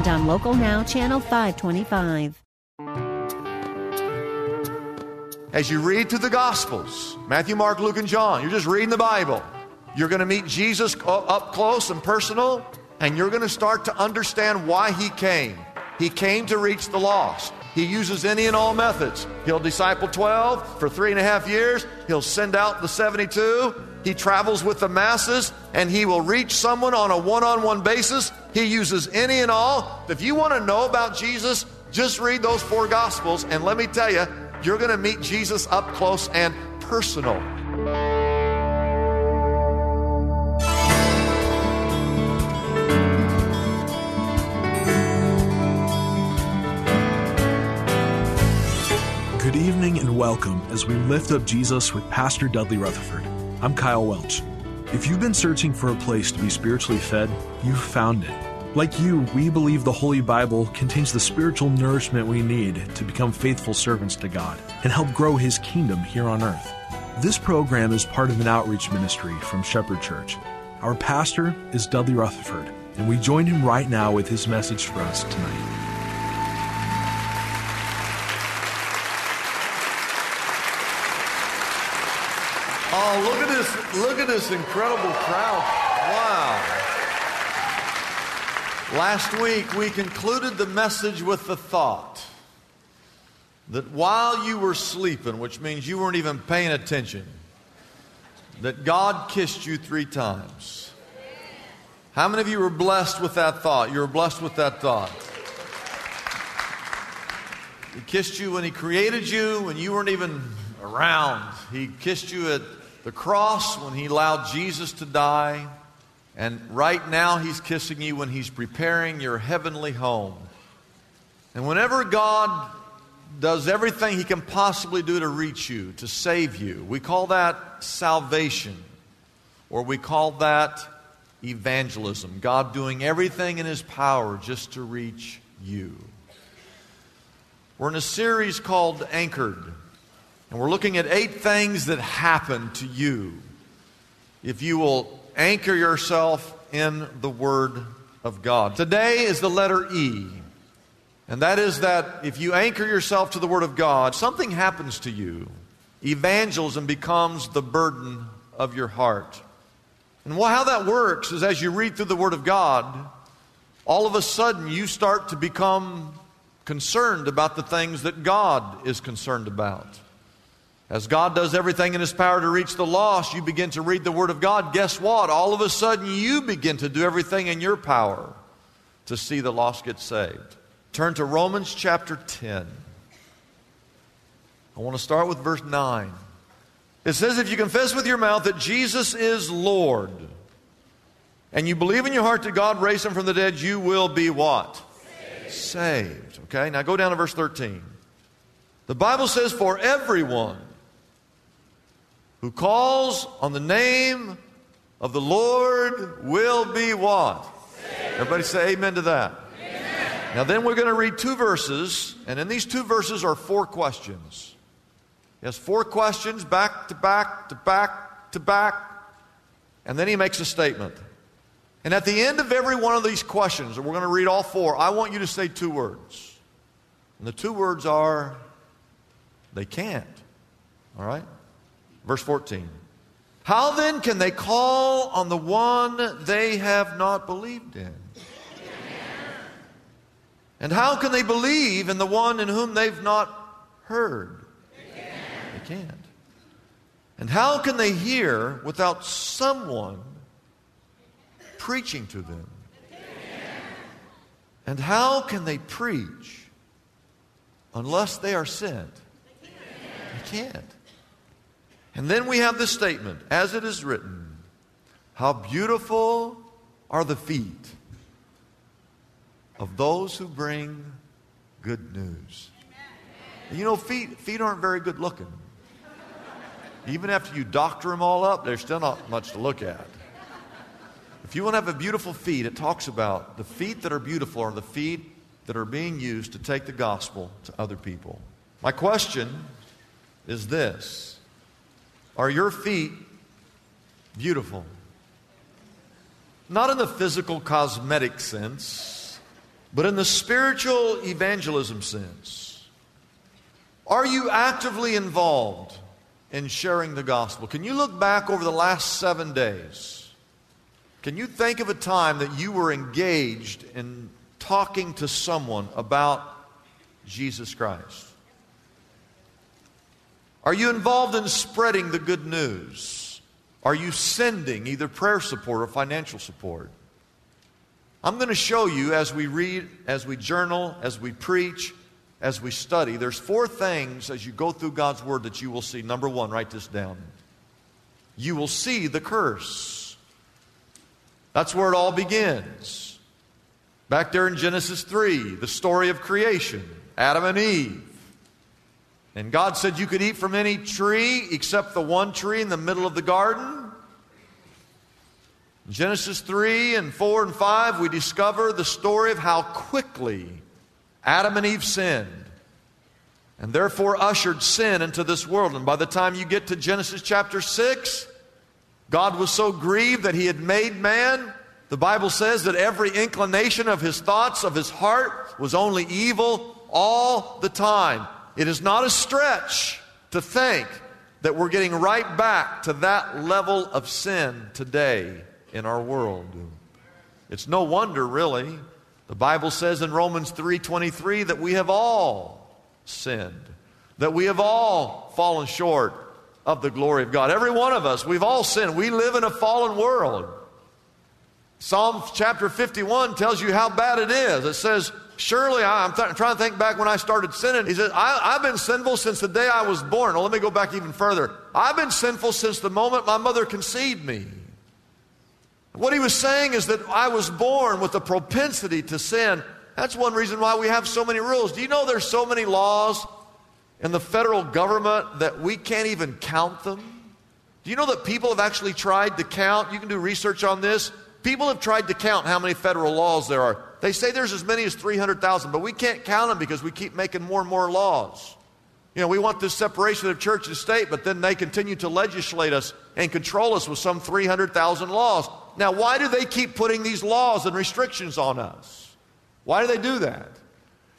and on Local Now, Channel 525. As you read through the Gospels, Matthew, Mark, Luke, and John, you're just reading the Bible. You're going to meet Jesus up close and personal, and you're going to start to understand why he came. He came to reach the lost. He uses any and all methods. He'll disciple 12 for three and a half years. He'll send out the 72. He travels with the masses and he will reach someone on a one on one basis. He uses any and all. If you want to know about Jesus, just read those four Gospels, and let me tell you, you're going to meet Jesus up close and personal. Good evening and welcome as we lift up Jesus with Pastor Dudley Rutherford. I'm Kyle Welch. If you've been searching for a place to be spiritually fed, you've found it. Like you, we believe the Holy Bible contains the spiritual nourishment we need to become faithful servants to God and help grow His kingdom here on earth. This program is part of an outreach ministry from Shepherd Church. Our pastor is Dudley Rutherford, and we join him right now with his message for us tonight. Oh, look at this, look at this incredible crowd. Wow. Last week, we concluded the message with the thought that while you were sleeping, which means you weren't even paying attention, that God kissed you three times. How many of you were blessed with that thought? You were blessed with that thought. He kissed you when He created you, when you weren't even around. He kissed you at the cross when He allowed Jesus to die. And right now, He's kissing you when He's preparing your heavenly home. And whenever God does everything He can possibly do to reach you, to save you, we call that salvation, or we call that evangelism. God doing everything in His power just to reach you. We're in a series called Anchored, and we're looking at eight things that happen to you if you will anchor yourself in the Word of God. Today is the letter E. And that is that if you anchor yourself to the Word of God, something happens to you. Evangelism becomes the burden of your heart. And how that works is as you read through the Word of God, all of a sudden you start to become concerned about the things that God is concerned about. As God does everything in His power to reach the lost, you begin to read the Word of God. Guess what? All of a sudden, you begin to do everything in your power to see the lost get saved. Turn to Romans chapter 10. I want to start with verse 9. It says, If you confess with your mouth that Jesus is Lord, and you believe in your heart that God raised him from the dead, you will be what? Saved. Saved. Okay, now go down to verse 13. The Bible says, For everyone who calls on the name of the Lord will be what? Everybody say amen to that. Amen. Now, then we're going to read two verses, and in these two verses are four questions. Yes, four questions back to back to back to back, and then he makes a statement. And at the end of every one of these questions, and we're going to read all four, I want you to say two words. And the two words are, they can't. All right? Verse 14. How then can they call on the one they have not believed in? And how can they believe in the one in whom they've not heard? They can't. And how can they hear without someone preaching to them? And how can they preach unless they are sent? They can't. And then we have this statement, as it is written How beautiful are the feet of those who bring good news. You know, feet, feet aren't very good looking. Even after you doctor them all up, there's still not much to look at. If you want to have a beautiful feet, it talks about the feet that are beautiful are the feet that are being used to take the gospel to other people. My question is this Are your feet beautiful? Not in the physical, cosmetic sense, but in the spiritual evangelism sense. Are you actively involved in sharing the gospel? Can you look back over the last seven days? Can you think of a time that you were engaged in talking to someone about Jesus Christ? Are you involved in spreading the good news? Are you sending either prayer support or financial support? I'm going to show you as we read, as we journal, as we preach, as we study. There's four things as you go through God's Word that you will see. Number one, write this down. You will see the curse. That's where it all begins. Back there in Genesis 3, the story of creation, Adam and Eve. And God said you could eat from any tree except the one tree in the middle of the garden. In Genesis 3 and 4 and 5, we discover the story of how quickly Adam and Eve sinned and therefore ushered sin into this world. And by the time you get to Genesis chapter 6, God was so grieved that he had made man. The Bible says that every inclination of his thoughts, of his heart, was only evil all the time. It is not a stretch to think that we're getting right back to that level of sin today in our world. It's no wonder, really. The Bible says in Romans 3:23 that we have all sinned, that we have all fallen short of the glory of God. Every one of us, we've all sinned. We live in a fallen world. Psalm chapter 51 tells you how bad it is. It says, Surely, I'm th- trying to think back when I started sinning. He said, I, have been sinful since the day I was born. Well, let me go back even further. I've been sinful since the moment my mother conceived me. What he was saying is that I was born with a propensity to sin. That's one reason why we have so many rules. Do you know there's so many laws in the federal government that we can't even count them? Do you know that people have actually tried to count? You can do research on this. People have tried to count how many federal laws there are. They say there's as many as 300,000, but we can't count them because we keep making more and more laws. You know, we want this separation of church and state, but then they continue to legislate us and control us with some 300,000 laws. Now, why do they keep putting these laws and restrictions on us? Why do they do that?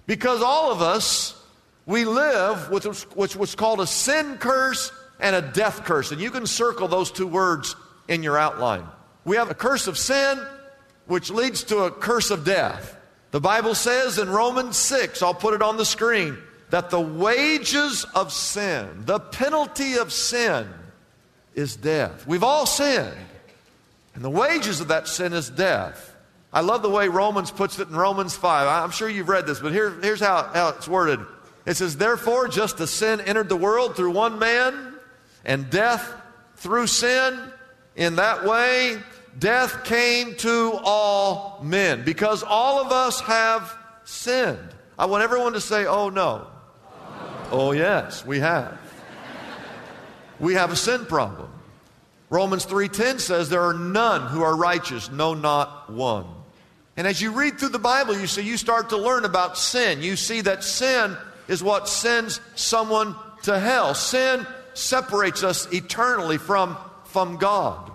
Because all of us, we live with what's called a sin curse and a death curse. And you can circle those two words in your outline. We have a curse of sin, which leads to a curse of death. The Bible says in Romans 6, I'll put it on the screen, that the wages of sin, the penalty of sin, is death. We've all sinned. And the wages of that sin is death. I love the way Romans puts it in Romans 5. I'm sure you've read this, but here, here's how, how it's worded. It says, Therefore, just as sin entered the world through one man, and death through sin, in that way, death came to all men because all of us have sinned. I want everyone to say, oh no. Oh, yes, we have. We have a sin problem. Romans 3:10 says there are none who are righteous, no not one. And as you read through the Bible, you see you start to learn about sin. You see that sin is what sends someone to hell. Sin separates us eternally from from God.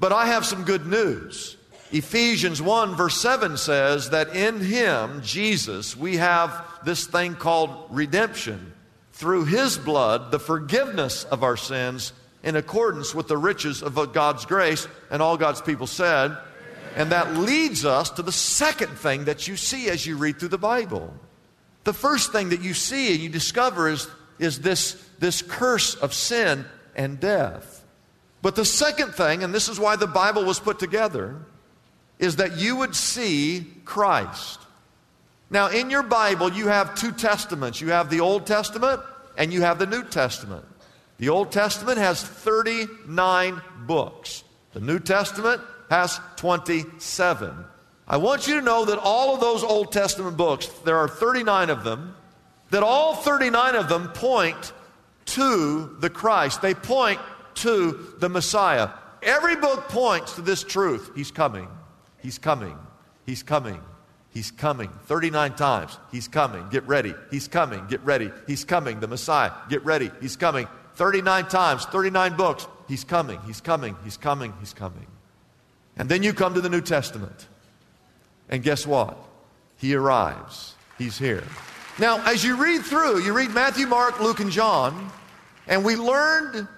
But I have some good news. Ephesians 1, verse 7 says that in Him, Jesus, we have this thing called redemption. Through His blood, the forgiveness of our sins in accordance with the riches of God's grace. And all God's people said. And that leads us to the second thing that you see as you read through the Bible. The first thing that you see and you discover is, is this, this curse of sin and death. But the second thing, and this is why the Bible was put together, is that you would see Christ. Now, in your Bible, you have two testaments you have the Old Testament and you have the New Testament. The Old Testament has 39 books, the New Testament has 27. I want you to know that all of those Old Testament books, there are 39 of them, that all 39 of them point to the Christ. They point to the Messiah. Every book points to this truth. He's coming. He's coming. He's coming. He's coming. 39 times. He's coming. Get ready. He's coming. Get ready. He's coming. The Messiah. Get ready. He's coming. 39 times, 39 books. He's coming. He's coming. He's coming. He's coming. And then you come to the New Testament. And guess what? He arrives. He's here. Now, as you read through, you read Matthew, Mark, Luke, and John, and we learned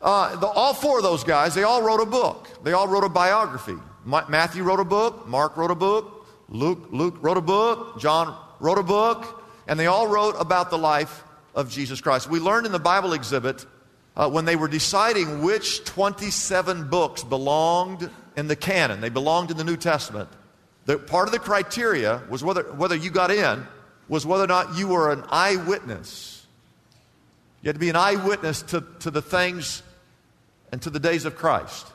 uh, the, all four of those guys, they all wrote a book. They all wrote a biography. Ma- Matthew wrote a book, Mark wrote a book, Luke, Luke wrote a book, John wrote a book, and they all wrote about the life of Jesus Christ. We learned in the Bible exhibit uh, when they were deciding which 27 books belonged in the canon, they belonged in the New Testament. The, part of the criteria was whether, whether you got in, was whether or not you were an eyewitness. You had to be an eyewitness to, to the things and to the days of Christ.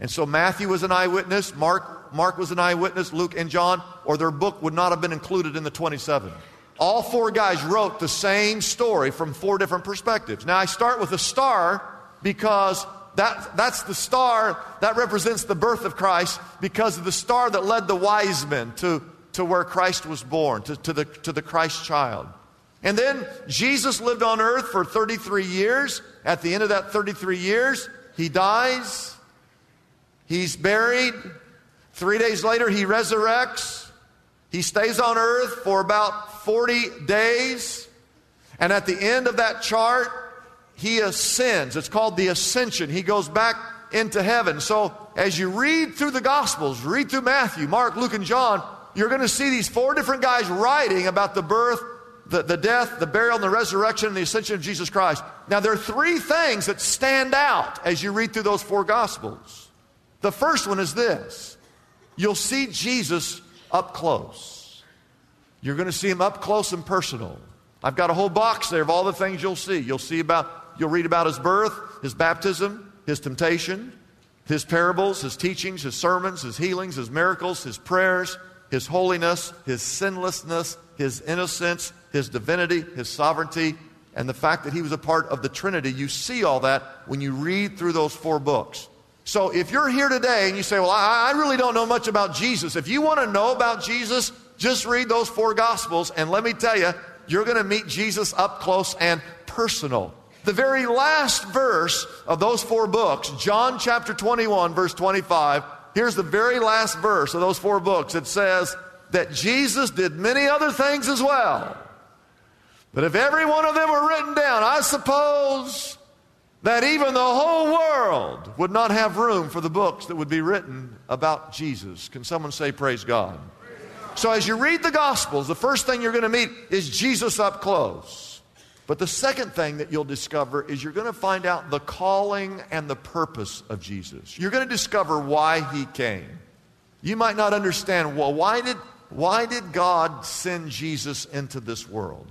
And so Matthew was an eyewitness, Mark, Mark was an eyewitness, Luke and John, or their book would not have been included in the 27. All four guys wrote the same story from four different perspectives. Now I start with a star because that, that's the star that represents the birth of Christ because of the star that led the wise men to, to where Christ was born, to, to, the, to the Christ child. And then Jesus lived on earth for 33 years. At the end of that 33 years, he dies, he's buried. Three days later, he resurrects. He stays on earth for about 40 days. And at the end of that chart, he ascends. It's called the ascension. He goes back into heaven. So as you read through the Gospels, read through Matthew, Mark, Luke, and John, you're going to see these four different guys writing about the birth, the, the death, the burial, and the resurrection, and the ascension of Jesus Christ. Now, there are three things that stand out as you read through those four Gospels. The first one is this you'll see Jesus up close. You're going to see him up close and personal. I've got a whole box there of all the things you'll see. You'll see about, you'll read about his birth, his baptism, his temptation, his parables, his teachings, his sermons, his healings, his miracles, his prayers, his holiness, his sinlessness, his innocence, his divinity, his sovereignty, and the fact that he was a part of the Trinity. You see all that when you read through those four books. So if you're here today and you say, Well, I, I really don't know much about Jesus, if you want to know about Jesus, just read those four Gospels, and let me tell you, you're going to meet Jesus up close and personal. The very last verse of those four books, John chapter 21, verse 25, here's the very last verse of those four books. It says that Jesus did many other things as well. But if every one of them were written down, I suppose that even the whole world would not have room for the books that would be written about Jesus. Can someone say, Praise God? So as you read the Gospels, the first thing you're going to meet is Jesus up close. But the second thing that you'll discover is you're going to find out the calling and the purpose of Jesus. You're going to discover why he came. You might not understand, well, why did, why did God send Jesus into this world?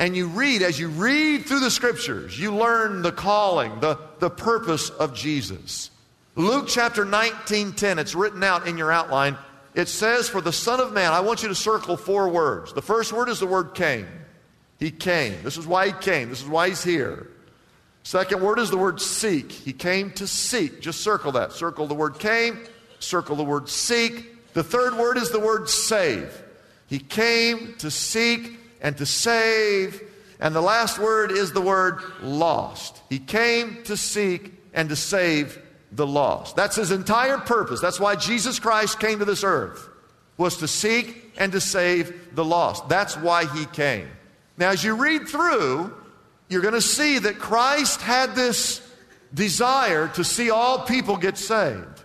And you read, as you read through the scriptures, you learn the calling, the, the purpose of Jesus. Luke chapter 19, 10, it's written out in your outline it says, For the Son of Man, I want you to circle four words. The first word is the word came. He came. This is why he came. This is why he's here. Second word is the word seek. He came to seek. Just circle that. Circle the word came, circle the word seek. The third word is the word save. He came to seek and to save. And the last word is the word lost. He came to seek and to save the lost. That's his entire purpose. That's why Jesus Christ came to this earth, was to seek and to save the lost. That's why he came. Now, as you read through, you're going to see that Christ had this desire to see all people get saved.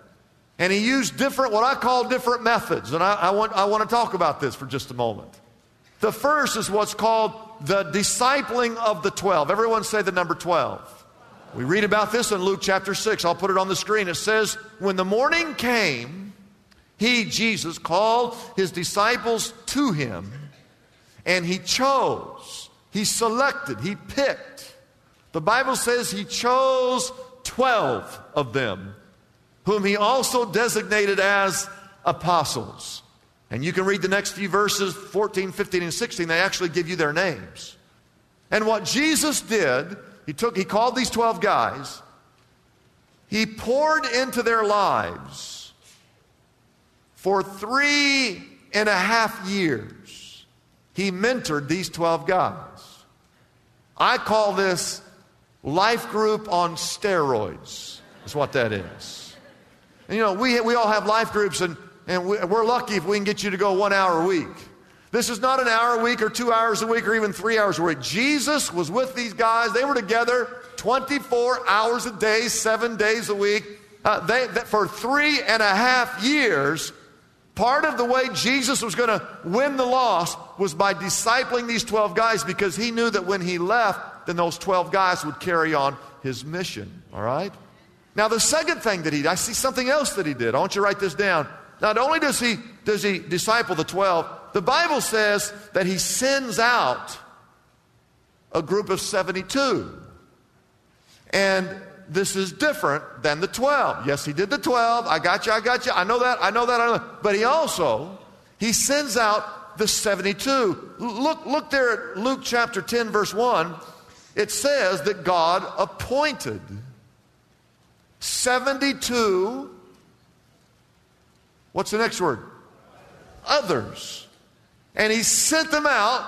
And he used different, what I call different methods. And I, I, want, I want to talk about this for just a moment. The first is what's called the discipling of the 12. Everyone say the number 12. We read about this in Luke chapter 6. I'll put it on the screen. It says, When the morning came, he, Jesus, called his disciples to him, and he chose, he selected, he picked. The Bible says he chose 12 of them, whom he also designated as apostles. And you can read the next few verses 14, 15, and 16. They actually give you their names. And what Jesus did, he took, he called these 12 guys, he poured into their lives for three and a half years. He mentored these 12 guys. I call this life group on steroids, is what that is. And, you know, we, we all have life groups, and, and we, we're lucky if we can get you to go one hour a week. This is not an hour a week or two hours a week or even three hours a week. Jesus was with these guys. They were together 24 hours a day, seven days a week. Uh, they, they, for three and a half years, part of the way Jesus was going to win the lost was by discipling these 12 guys because he knew that when he left, then those 12 guys would carry on his mission. All right? Now, the second thing that he I see something else that he did. I want you to write this down. Not only does he, does he disciple the 12, the Bible says that he sends out a group of 72. And this is different than the 12. Yes, he did the 12. I got you, I got you. I know that, I know that, I know that. But he also, he sends out the 72. Look, look there at Luke chapter 10, verse 1. It says that God appointed 72. What's the next word? Others. And he sent them out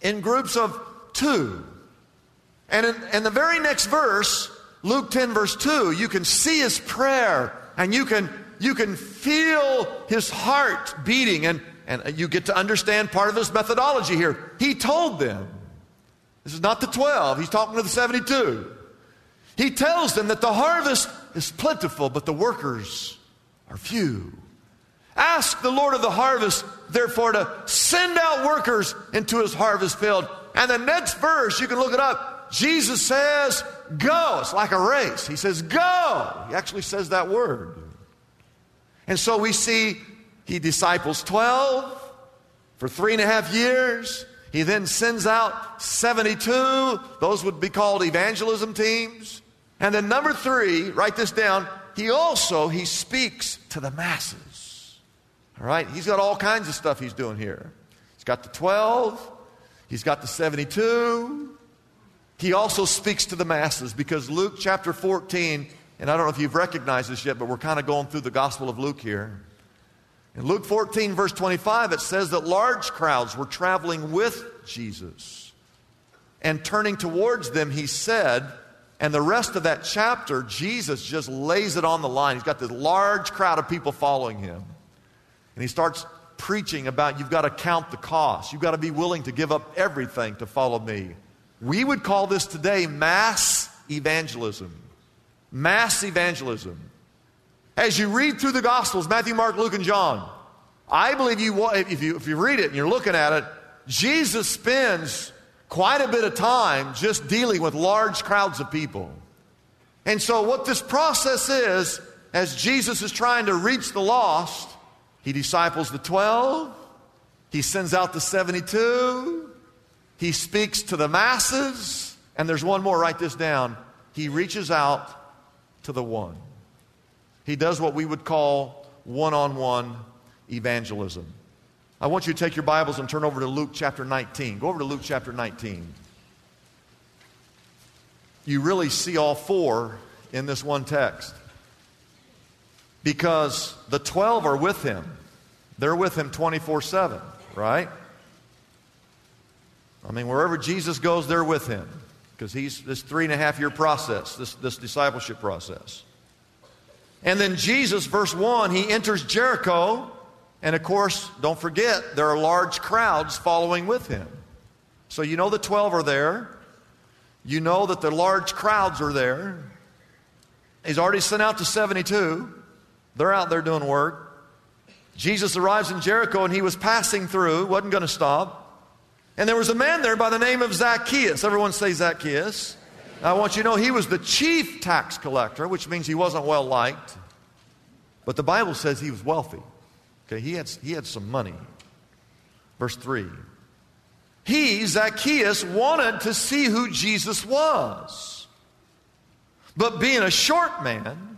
in groups of two. And in, in, the very next verse, Luke 10, verse 2, you can see his prayer and you can, you can feel his heart beating, and, and you get to understand part of his methodology here. He told them, this is not the 12, he's talking to the 72. He tells them that the harvest is plentiful, but the workers are few. Ask the Lord of the harvest, therefore, to send out workers into his harvest field. And the next verse, you can look it up. Jesus says, Go. It's like a race. He says, Go. He actually says that word. And so we see he disciples 12 for three and a half years. He then sends out 72. Those would be called evangelism teams. And then number three, write this down. He also, he speaks to the masses. All right? He's got all kinds of stuff he's doing here. He's got the 12, he's got the 72. He also speaks to the masses because Luke chapter 14, and I don't know if you've recognized this yet, but we're kind of going through the Gospel of Luke here. In Luke 14, verse 25, it says that large crowds were traveling with Jesus. And turning towards them, he said, and the rest of that chapter, Jesus just lays it on the line. He's got this large crowd of people following him. And he starts preaching about you've got to count the cost. You've got to be willing to give up everything to follow me. We would call this today mass evangelism. Mass evangelism. As you read through the Gospels, Matthew, Mark, Luke, and John, I believe you, if you, if you read it and you're looking at it, Jesus spends quite a bit of time just dealing with large crowds of people. And so, what this process is, as Jesus is trying to reach the lost, he disciples the 12, he sends out the 72, he speaks to the masses, and there's one more, write this down. He reaches out to the one. He does what we would call one on one evangelism. I want you to take your Bibles and turn over to Luke chapter 19. Go over to Luke chapter 19. You really see all four in this one text because the 12 are with him. They're with him 24 7, right? I mean, wherever Jesus goes, they're with him because he's this three and a half year process, this, this discipleship process. And then Jesus, verse 1, he enters Jericho. And of course, don't forget, there are large crowds following with him. So you know the 12 are there. You know that the large crowds are there. He's already sent out to 72. They're out there doing work. Jesus arrives in Jericho and he was passing through, wasn't going to stop. And there was a man there by the name of Zacchaeus. Everyone say Zacchaeus. I want you to know he was the chief tax collector, which means he wasn't well liked. But the Bible says he was wealthy. Okay, he had, he had some money. Verse 3. He, Zacchaeus, wanted to see who Jesus was. But being a short man,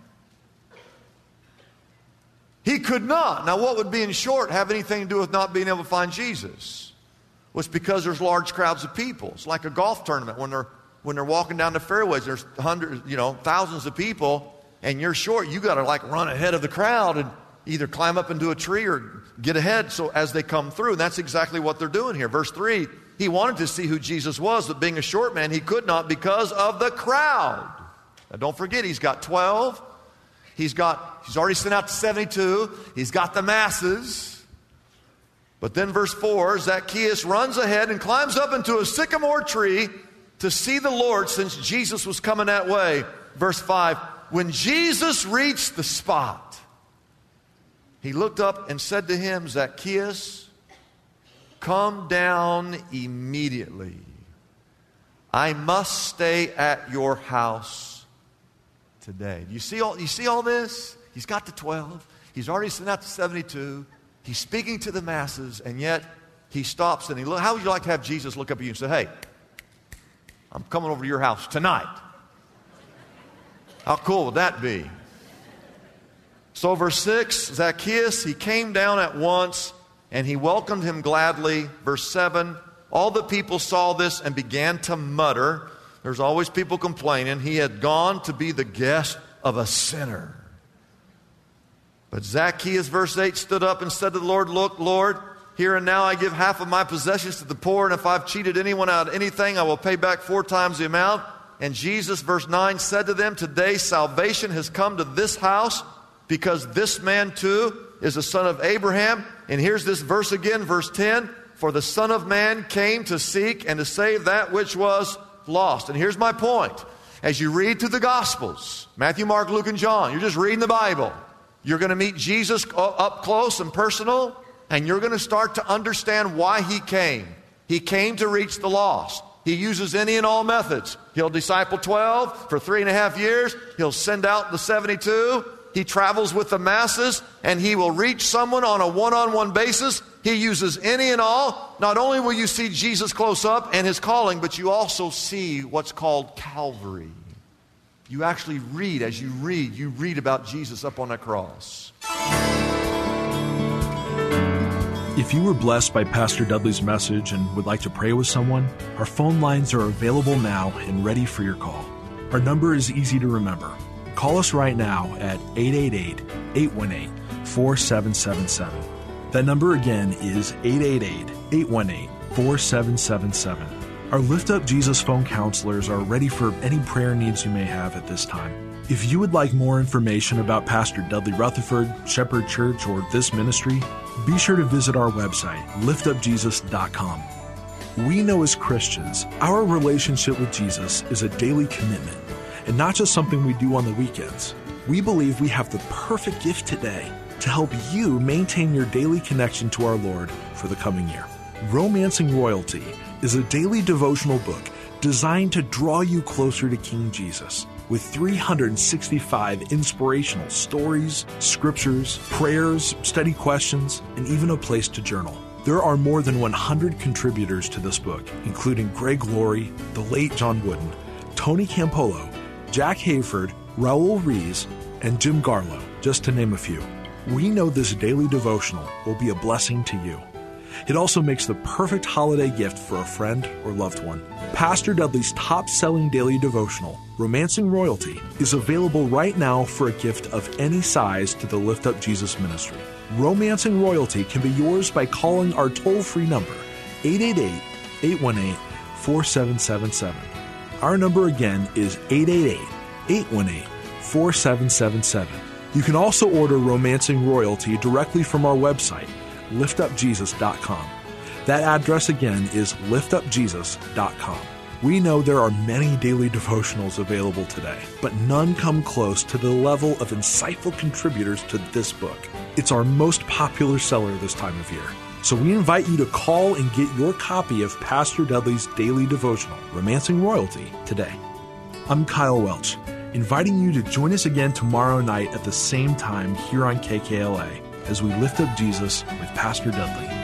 He could not. Now, what would being short have anything to do with not being able to find Jesus? Well, it's because there's large crowds of people. It's like a golf tournament when they're when they're walking down the fairways. There's hundreds, you know, thousands of people, and you're short. You got to like run ahead of the crowd and either climb up into a tree or get ahead. So as they come through, and that's exactly what they're doing here. Verse three. He wanted to see who Jesus was, but being a short man, he could not because of the crowd. Now, don't forget, he's got 12. He's got, he's already sent out to 72. He's got the masses. But then, verse 4 Zacchaeus runs ahead and climbs up into a sycamore tree to see the Lord since Jesus was coming that way. Verse 5 When Jesus reached the spot, he looked up and said to him, Zacchaeus, come down immediately. I must stay at your house today. You see all, you see all this? He's got the 12. He's already sent out the 72. He's speaking to the masses, and yet he stops and he look. How would you like to have Jesus look up at you and say, Hey, I'm coming over to your house tonight? How cool would that be? So, verse 6 Zacchaeus, he came down at once and he welcomed him gladly. Verse 7 All the people saw this and began to mutter. There's always people complaining. He had gone to be the guest of a sinner. But Zacchaeus, verse 8, stood up and said to the Lord, Look, Lord, here and now I give half of my possessions to the poor, and if I've cheated anyone out of anything, I will pay back four times the amount. And Jesus, verse 9, said to them, Today salvation has come to this house because this man too is a son of Abraham. And here's this verse again, verse 10 For the Son of Man came to seek and to save that which was lost. And here's my point. As you read through the Gospels, Matthew, Mark, Luke, and John, you're just reading the Bible. You're going to meet Jesus up close and personal, and you're going to start to understand why he came. He came to reach the lost. He uses any and all methods. He'll disciple 12 for three and a half years. He'll send out the 72. He travels with the masses and he will reach someone on a one on one basis. He uses any and all. Not only will you see Jesus close up and his calling, but you also see what's called Calvary. You actually read, as you read, you read about Jesus up on that cross. If you were blessed by Pastor Dudley's message and would like to pray with someone, our phone lines are available now and ready for your call. Our number is easy to remember Call us right now at 888 818 4777. That number again is 888 818 4777. Our Lift Up Jesus phone counselors are ready for any prayer needs you may have at this time. If you would like more information about Pastor Dudley Rutherford, Shepherd Church, or this ministry, be sure to visit our website, liftupjesus.com. We know as Christians, our relationship with Jesus is a daily commitment and not just something we do on the weekends. We believe we have the perfect gift today to help you maintain your daily connection to our Lord for the coming year. Romancing Royalty is a daily devotional book designed to draw you closer to King Jesus with 365 inspirational stories, scriptures, prayers, study questions, and even a place to journal. There are more than 100 contributors to this book, including Greg Laurie, the late John Wooden, Tony Campolo, Jack Hayford, Raul Ries, and Jim Garlow, just to name a few. We know this daily devotional will be a blessing to you. It also makes the perfect holiday gift for a friend or loved one. Pastor Dudley's top selling daily devotional, Romancing Royalty, is available right now for a gift of any size to the Lift Up Jesus ministry. Romancing Royalty can be yours by calling our toll free number, 888 818 4777. Our number again is 888 818 4777. You can also order Romancing Royalty directly from our website, liftupjesus.com. That address again is liftupjesus.com. We know there are many daily devotionals available today, but none come close to the level of insightful contributors to this book. It's our most popular seller this time of year. So we invite you to call and get your copy of Pastor Dudley's daily devotional, Romancing Royalty, today. I'm Kyle Welch, inviting you to join us again tomorrow night at the same time here on KKLA as we lift up Jesus with Pastor Dudley.